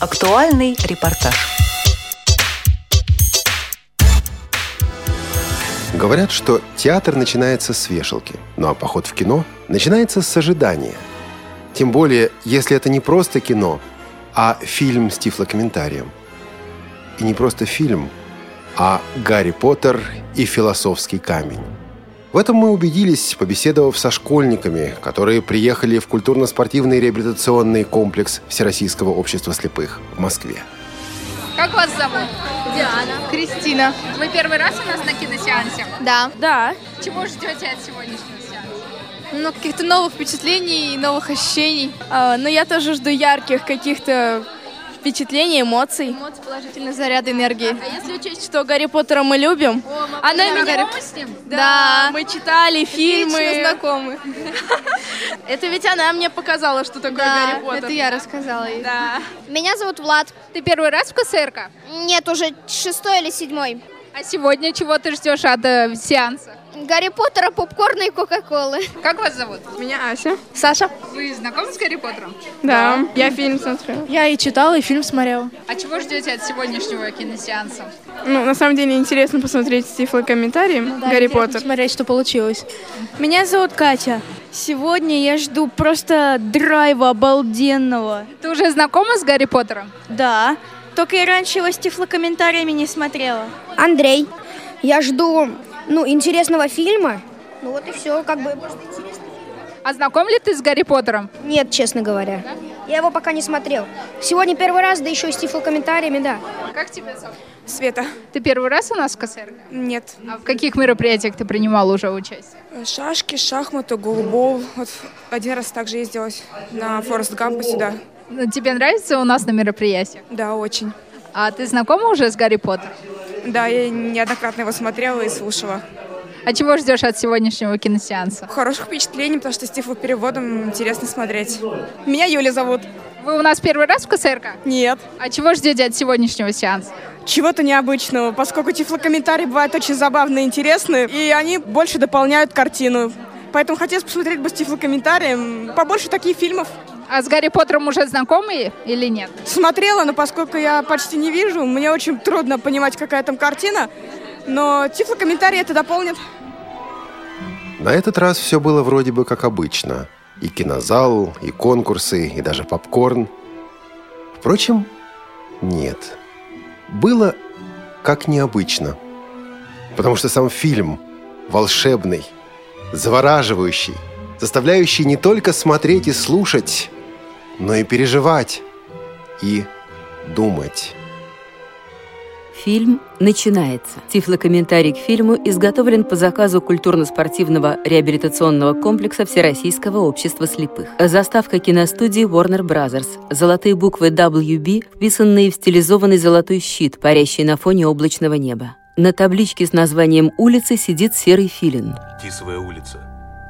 Актуальный репортаж. Говорят, что театр начинается с вешалки, ну а поход в кино начинается с ожидания. Тем более, если это не просто кино, а фильм с тифлокомментарием. И не просто фильм, а «Гарри Поттер и философский камень». В этом мы убедились, побеседовав со школьниками, которые приехали в культурно-спортивный реабилитационный комплекс Всероссийского общества слепых в Москве. Как вас зовут? Диана. Кристина. Вы первый раз у нас на киносеансе? Да. Да. Чего ждете от сегодняшнего сеанса? Ну, каких-то новых впечатлений, новых ощущений. А, но я тоже жду ярких каких-то впечатлений, эмоций. Эмоции, положительный заряд энергии. А если учесть, что Гарри Поттера мы любим, а она меня... Гарри... с ним? Да, мы читали фильмы. Лично знакомы. Это ведь она мне показала, что такое да, Гарри Поттер. это я рассказала ей. Да. Меня зовут Влад. Ты первый раз в КСРК? Нет, уже шестой или седьмой. А сегодня чего ты ждешь от э, сеанса? Гарри Поттера, попкорна и Кока-Колы. Как вас зовут? Меня Ася. Саша. Вы знакомы с Гарри Поттером? Да, да. я фильм смотрела. Я и читала, и фильм смотрела. А чего ждете от сегодняшнего киносеанса? Ну, на самом деле, интересно посмотреть тифлокомментарии ну, да, Гарри Поттер. посмотреть, что получилось. Меня зовут Катя. Сегодня я жду просто драйва обалденного. Ты уже знакома с Гарри Поттером? Да. Только я раньше его с тифлокомментариями не смотрела. Андрей. Я жду ну, интересного фильма. Ну вот и все, как бы. А знаком ли ты с Гарри Поттером? Нет, честно говоря. Я его пока не смотрел. Сегодня первый раз, да еще и с тифлокомментариями, да. Как тебя зовут? Света. Ты первый раз у нас в КСР? Нет. А в каких мероприятиях ты принимала уже участие? Шашки, шахматы, голубол. Вот один раз также ездилась на Форест Гампа сюда. Ну, тебе нравится у нас на мероприятиях? Да, очень. А ты знакома уже с Гарри Поттером? Да, я неоднократно его смотрела и слушала. А чего ждешь от сегодняшнего киносеанса? Хороших впечатлений, потому что с переводом интересно смотреть. Меня Юля зовут. Вы у нас первый раз в КСРК? Нет. А чего ждете от сегодняшнего сеанса? Чего-то необычного, поскольку тифлокомментарии бывают очень забавные и интересные, и они больше дополняют картину. Поэтому хотелось посмотреть бы с тифлокомментарием побольше таких фильмов. А с Гарри Поттером уже знакомы или нет? Смотрела, но поскольку я почти не вижу, мне очень трудно понимать, какая там картина. Но тифлокомментарии это дополнит. На этот раз все было вроде бы как обычно. И кинозал, и конкурсы, и даже попкорн. Впрочем, нет. Было как необычно. Потому что сам фильм волшебный, завораживающий, заставляющий не только смотреть и слушать, но и переживать, и думать. Фильм начинается. Тифлокомментарий к фильму изготовлен по заказу культурно-спортивного реабилитационного комплекса Всероссийского общества слепых. Заставка киностудии Warner Brothers. Золотые буквы WB, вписанные в стилизованный золотой щит, парящий на фоне облачного неба. На табличке с названием улицы сидит серый филин. Тисовая улица.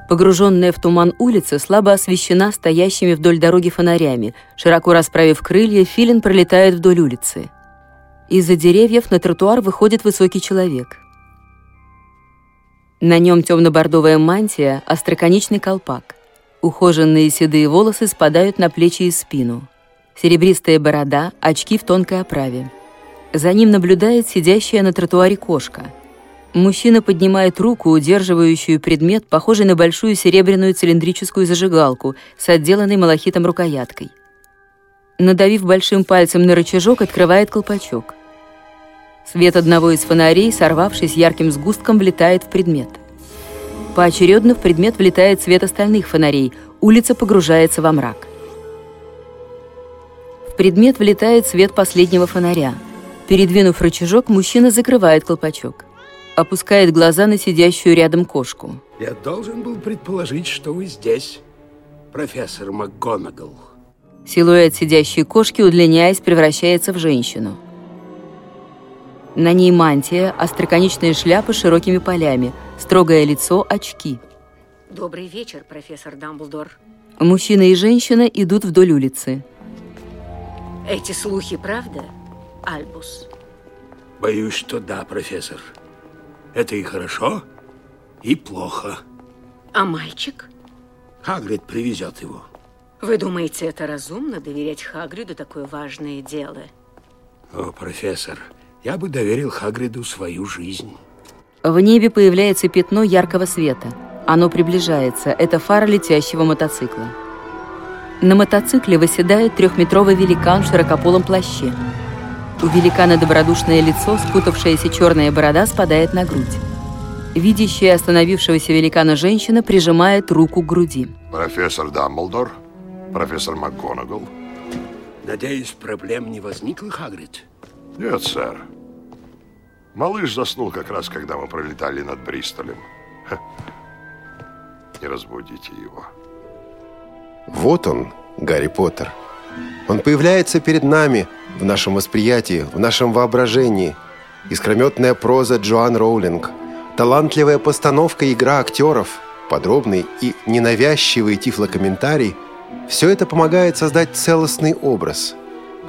Погруженная в туман улица слабо освещена стоящими вдоль дороги фонарями. Широко расправив крылья, филин пролетает вдоль улицы. Из-за деревьев на тротуар выходит высокий человек. На нем темно-бордовая мантия, остроконечный колпак. Ухоженные седые волосы спадают на плечи и спину. Серебристая борода, очки в тонкой оправе. За ним наблюдает сидящая на тротуаре кошка – Мужчина поднимает руку, удерживающую предмет, похожий на большую серебряную цилиндрическую зажигалку с отделанной малахитом рукояткой. Надавив большим пальцем на рычажок, открывает колпачок. Свет одного из фонарей, сорвавшись ярким сгустком, влетает в предмет. Поочередно в предмет влетает свет остальных фонарей, улица погружается во мрак. В предмет влетает свет последнего фонаря. Передвинув рычажок, мужчина закрывает колпачок опускает глаза на сидящую рядом кошку. Я должен был предположить, что вы здесь, профессор МакГонагал. Силуэт сидящей кошки, удлиняясь, превращается в женщину. На ней мантия, остроконечная шляпа с широкими полями, строгое лицо, очки. Добрый вечер, профессор Дамблдор. Мужчина и женщина идут вдоль улицы. Эти слухи правда, Альбус? Боюсь, что да, профессор. Это и хорошо, и плохо. А мальчик? Хагрид привезет его. Вы думаете, это разумно доверять Хагриду такое важное дело? О, профессор, я бы доверил Хагриду свою жизнь. В небе появляется пятно яркого света. Оно приближается. Это фара летящего мотоцикла. На мотоцикле восседает трехметровый великан в широкополом плаще. У великана добродушное лицо, спутавшаяся черная борода спадает на грудь. Видящая остановившегося великана женщина прижимает руку к груди. Профессор Дамблдор, профессор МакГонагал. Надеюсь, проблем не возникло, Хагрид? Нет, сэр. Малыш заснул как раз, когда мы пролетали над Бристолем. Ха. Не разбудите его. Вот он, Гарри Поттер. Он появляется перед нами, в нашем восприятии, в нашем воображении. Искрометная проза Джоан Роулинг, талантливая постановка и игра актеров, подробный и ненавязчивый тифлокомментарий – все это помогает создать целостный образ.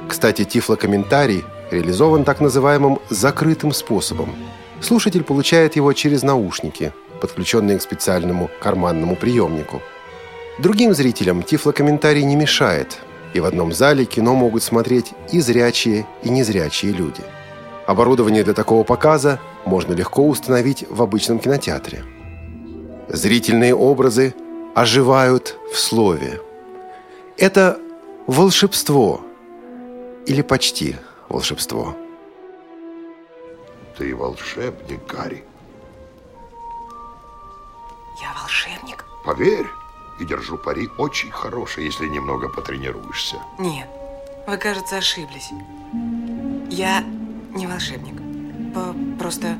Кстати, тифлокомментарий реализован так называемым закрытым способом. Слушатель получает его через наушники, подключенные к специальному карманному приемнику. Другим зрителям тифлокомментарий не мешает, и в одном зале кино могут смотреть и зрячие, и незрячие люди. Оборудование для такого показа можно легко установить в обычном кинотеатре. Зрительные образы оживают в слове. Это волшебство. Или почти волшебство. Ты волшебник, Гарри. Я волшебник? Поверь, и держу пари очень хороший, если немного потренируешься. Нет, вы, кажется, ошиблись. Я не волшебник. Просто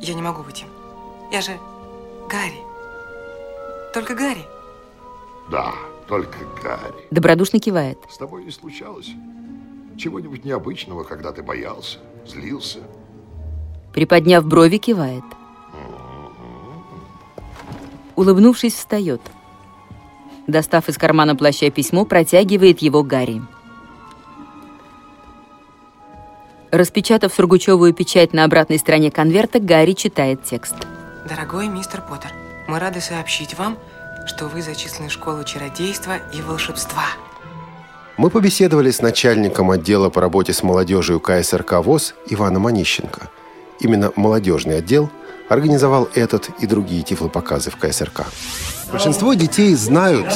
я не могу быть им. Я же Гарри. Только Гарри. Да, только Гарри. Добродушно кивает. С тобой не случалось чего-нибудь необычного, когда ты боялся, злился? Приподняв брови, кивает. Улыбнувшись, встает. Достав из кармана плаща письмо, протягивает его Гарри. Распечатав сургучевую печать на обратной стороне конверта, Гарри читает текст. Дорогой мистер Поттер, мы рады сообщить вам, что вы зачислены в школу чародейства и волшебства. Мы побеседовали с начальником отдела по работе с молодежью КСРК ВОЗ Иваном Онищенко. Именно молодежный отдел организовал этот и другие тифлопоказы в КСРК. Большинство детей знают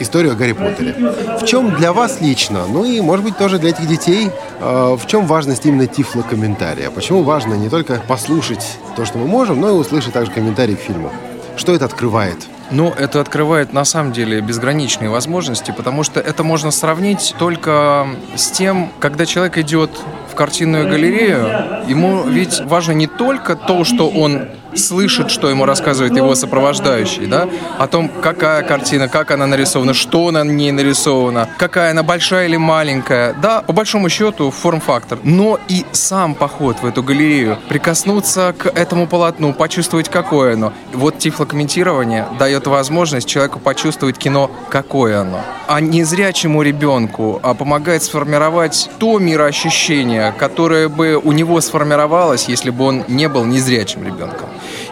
историю о Гарри Поттере. В чем для вас лично, ну и, может быть, тоже для этих детей, э, в чем важность именно тифлокомментария? Почему важно не только послушать то, что мы можем, но и услышать также комментарии к фильму? Что это открывает? Ну, это открывает на самом деле безграничные возможности, потому что это можно сравнить только с тем, когда человек идет в картинную галерею, ему ведь важно не только то, что он слышит, что ему рассказывает его сопровождающий, да, о том, какая картина, как она нарисована, что на ней нарисовано, какая она большая или маленькая. Да, по большому счету, форм-фактор. Но и сам поход в эту галерею, прикоснуться к этому полотну, почувствовать, какое оно. Вот тифлокомментирование дает возможность человеку почувствовать кино, какое оно. А незрячему ребенку а помогает сформировать то мироощущение, которое бы у него сформировалось, если бы он не был незрячим ребенком.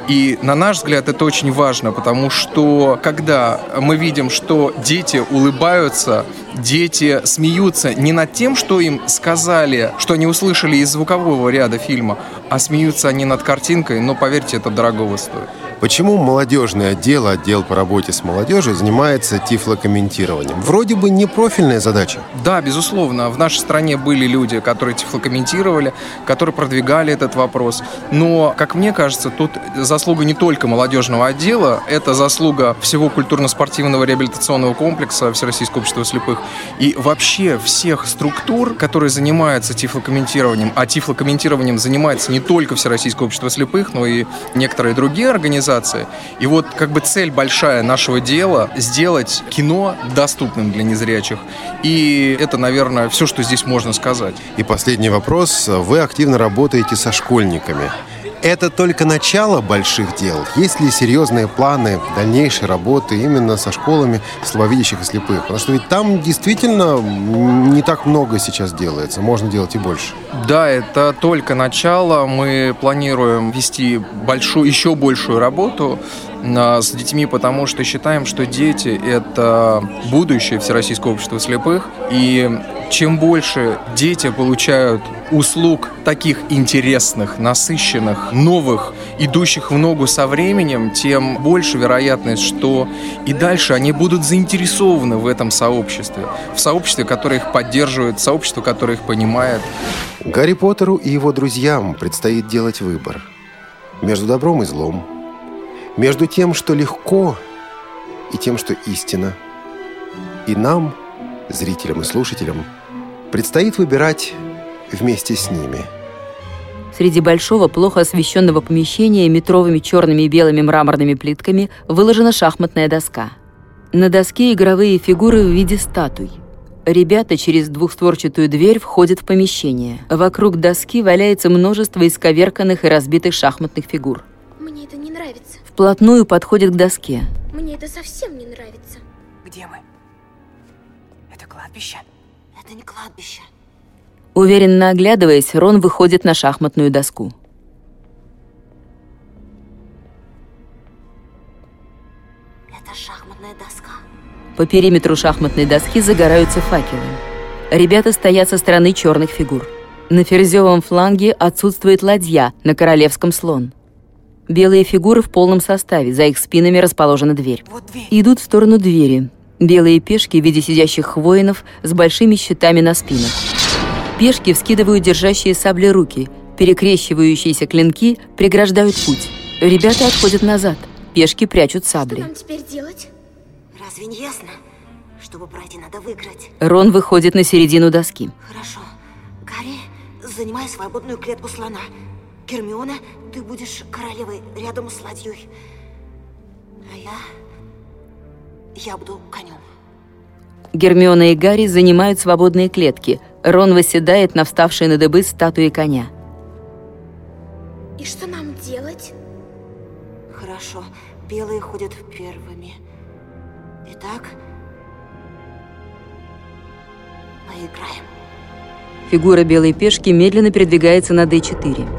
И на наш взгляд это очень важно, потому что когда мы видим, что дети улыбаются, дети смеются не над тем, что им сказали, что они услышали из звукового ряда фильма, а смеются они над картинкой, но поверьте, это дорогого стоит. Почему молодежный отдел, отдел по работе с молодежью занимается тифлокомментированием? Вроде бы не профильная задача. Да, безусловно. В нашей стране были люди, которые тифлокомментировали, которые продвигали этот вопрос. Но, как мне кажется, тут заслуга не только молодежного отдела, это заслуга всего культурно-спортивного реабилитационного комплекса Всероссийского общества слепых и вообще всех структур, которые занимаются тифлокомментированием. А тифлокомментированием занимается не только Всероссийское общество слепых, но и некоторые другие организации. И вот как бы цель большая нашего дела сделать кино доступным для незрячих. И это, наверное, все, что здесь можно сказать. И последний вопрос. Вы активно работаете со школьниками. Это только начало больших дел. Есть ли серьезные планы дальнейшей работы именно со школами слабовидящих и слепых? Потому что ведь там действительно не так много сейчас делается. Можно делать и больше. Да, это только начало. Мы планируем вести большую, еще большую работу с детьми, потому что считаем, что дети — это будущее Всероссийского общества слепых. И чем больше дети получают услуг таких интересных, насыщенных, новых, идущих в ногу со временем, тем больше вероятность, что и дальше они будут заинтересованы в этом сообществе. В сообществе, которое их поддерживает, сообщество, которое их понимает. Гарри Поттеру и его друзьям предстоит делать выбор. Между добром и злом. Между тем, что легко, и тем, что истина. И нам, зрителям и слушателям, предстоит выбирать вместе с ними. Среди большого, плохо освещенного помещения метровыми черными и белыми мраморными плитками выложена шахматная доска. На доске игровые фигуры в виде статуй. Ребята через двухстворчатую дверь входят в помещение. Вокруг доски валяется множество исковерканных и разбитых шахматных фигур. Вплотную подходит к доске. Мне это совсем не нравится. Где мы? Это кладбище? Это не кладбище. Уверенно оглядываясь, Рон выходит на шахматную доску. Это шахматная доска. По периметру шахматной доски загораются факелы. Ребята стоят со стороны черных фигур. На ферзевом фланге отсутствует ладья, на королевском слон. Белые фигуры в полном составе, за их спинами расположена дверь. Вот дверь. Идут в сторону двери. Белые пешки в виде сидящих воинов с большими щитами на спинах. Пешки вскидывают держащие сабли руки. Перекрещивающиеся клинки преграждают путь. Ребята отходят назад. Пешки прячут сабли. Что нам теперь делать? Разве не ясно? Чтобы пройти, надо выиграть. Рон выходит на середину доски. Хорошо. Гарри, занимай свободную клетку слона. Гермиона, ты будешь королевой рядом с ладьей. А я... Я буду конем. Гермиона и Гарри занимают свободные клетки. Рон восседает на вставшей на дыбы статуе коня. И что нам делать? Хорошо. Белые ходят первыми. Итак... Поиграем. Фигура белой пешки медленно передвигается на d4.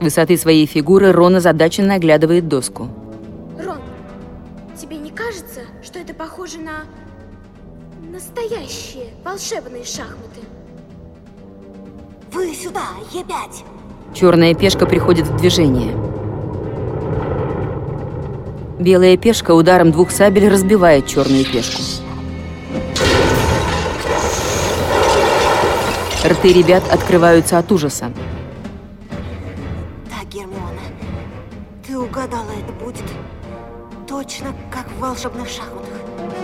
С высоты своей фигуры Рон озадаченно оглядывает доску. Рон, тебе не кажется, что это похоже на настоящие волшебные шахматы? Вы сюда, Е5! Черная пешка приходит в движение. Белая пешка ударом двух сабель разбивает черную пешку. Рты ребят открываются от ужаса. Точно как в волшебных шахматах.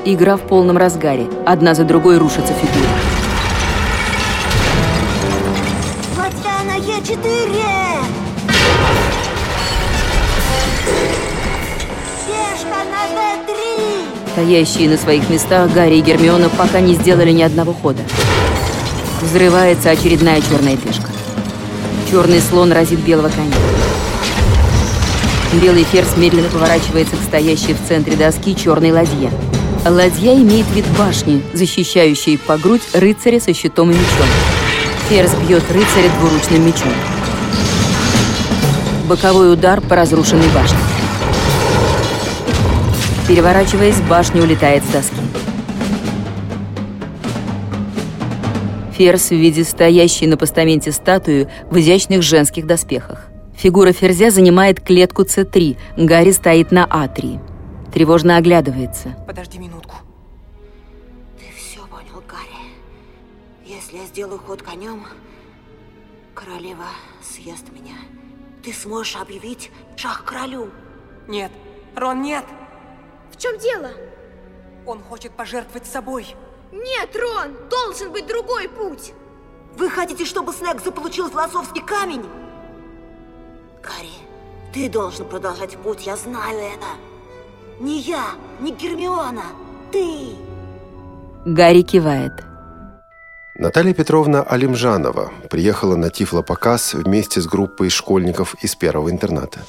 Игра в полном разгаре. Одна за другой рушатся фигуры. Ладья на Е4! Пешка на Д3! Стоящие на своих местах Гарри и Гермиона пока не сделали ни одного хода. Взрывается очередная черная пешка. Черный слон разит белого коня. Белый ферзь медленно поворачивается к стоящей в центре доски черной ладье. Ладья имеет вид башни, защищающей по грудь рыцаря со щитом и мечом. Ферзь бьет рыцаря двуручным мечом. Боковой удар по разрушенной башне. Переворачиваясь, башня улетает с доски. Ферзь в виде стоящей на постаменте статуи в изящных женских доспехах. Фигура ферзя занимает клетку С3, Гарри стоит на А3. Тревожно оглядывается. Подожди минутку. Ты все понял, Гарри. Если я сделаю ход конем, королева съест меня. Ты сможешь объявить шах королю. Нет. Рон, нет. В чем дело? Он хочет пожертвовать собой. Нет, Рон, должен быть другой путь. Вы хотите, чтобы Снег заполучил философский камень? Гарри, ты должен продолжать путь, я знаю это. Не я, не Гермиона, ты. Гарри кивает. Наталья Петровна Алимжанова приехала на Тифлопоказ вместе с группой школьников из первого интерната.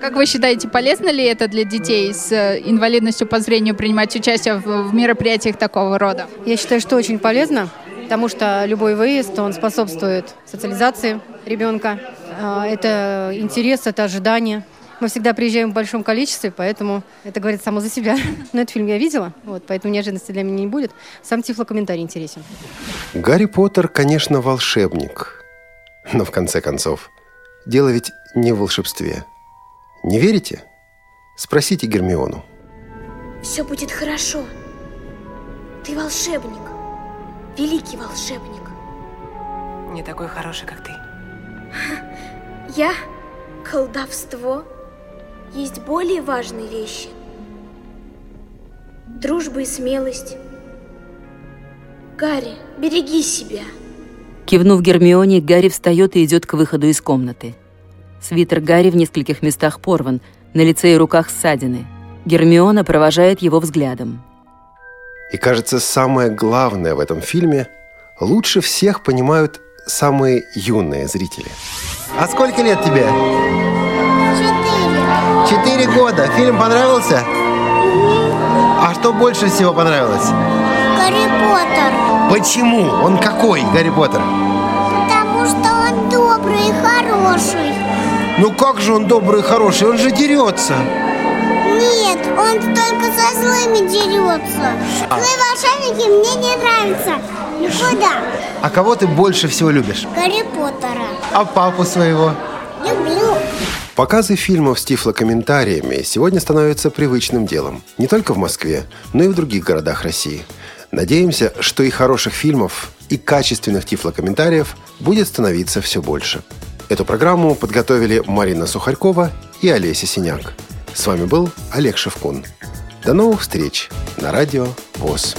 Как вы считаете, полезно ли это для детей с э, инвалидностью по зрению принимать участие в, мероприятиях такого рода? Я считаю, что очень полезно, потому что любой выезд, он способствует социализации ребенка, это интерес, это ожидание. Мы всегда приезжаем в большом количестве, поэтому это говорит само за себя. Но этот фильм я видела, вот, поэтому неожиданности для меня не будет. Сам тифлокомментарий интересен. Гарри Поттер, конечно, волшебник. Но в конце концов, дело ведь не в волшебстве. Не верите? Спросите Гермиону. Все будет хорошо. Ты волшебник. Великий волшебник. Не такой хороший, как ты. Я? Колдовство? Есть более важные вещи. Дружба и смелость. Гарри, береги себя. Кивнув Гермионе, Гарри встает и идет к выходу из комнаты. Свитер Гарри в нескольких местах порван, на лице и руках ссадины. Гермиона провожает его взглядом. И кажется, самое главное в этом фильме – лучше всех понимают самые юные зрители. А сколько лет тебе? Четыре. Четыре года. Фильм понравился? А что больше всего понравилось? Гарри Поттер. Почему? Он какой, Гарри Поттер? Потому что он добрый и хороший. Ну как же он добрый и хороший? Он же дерется. Нет, он только со злыми дерется. Злые волшебники мне не нравятся. Никуда. А кого ты больше всего любишь? Гарри Поттера. А папу своего? Люблю. Показы фильмов с тифлокомментариями сегодня становятся привычным делом. Не только в Москве, но и в других городах России. Надеемся, что и хороших фильмов, и качественных тифлокомментариев будет становиться все больше. Эту программу подготовили Марина Сухарькова и Олеся Синяк. С вами был Олег Шевкун. До новых встреч на радио ВОЗ.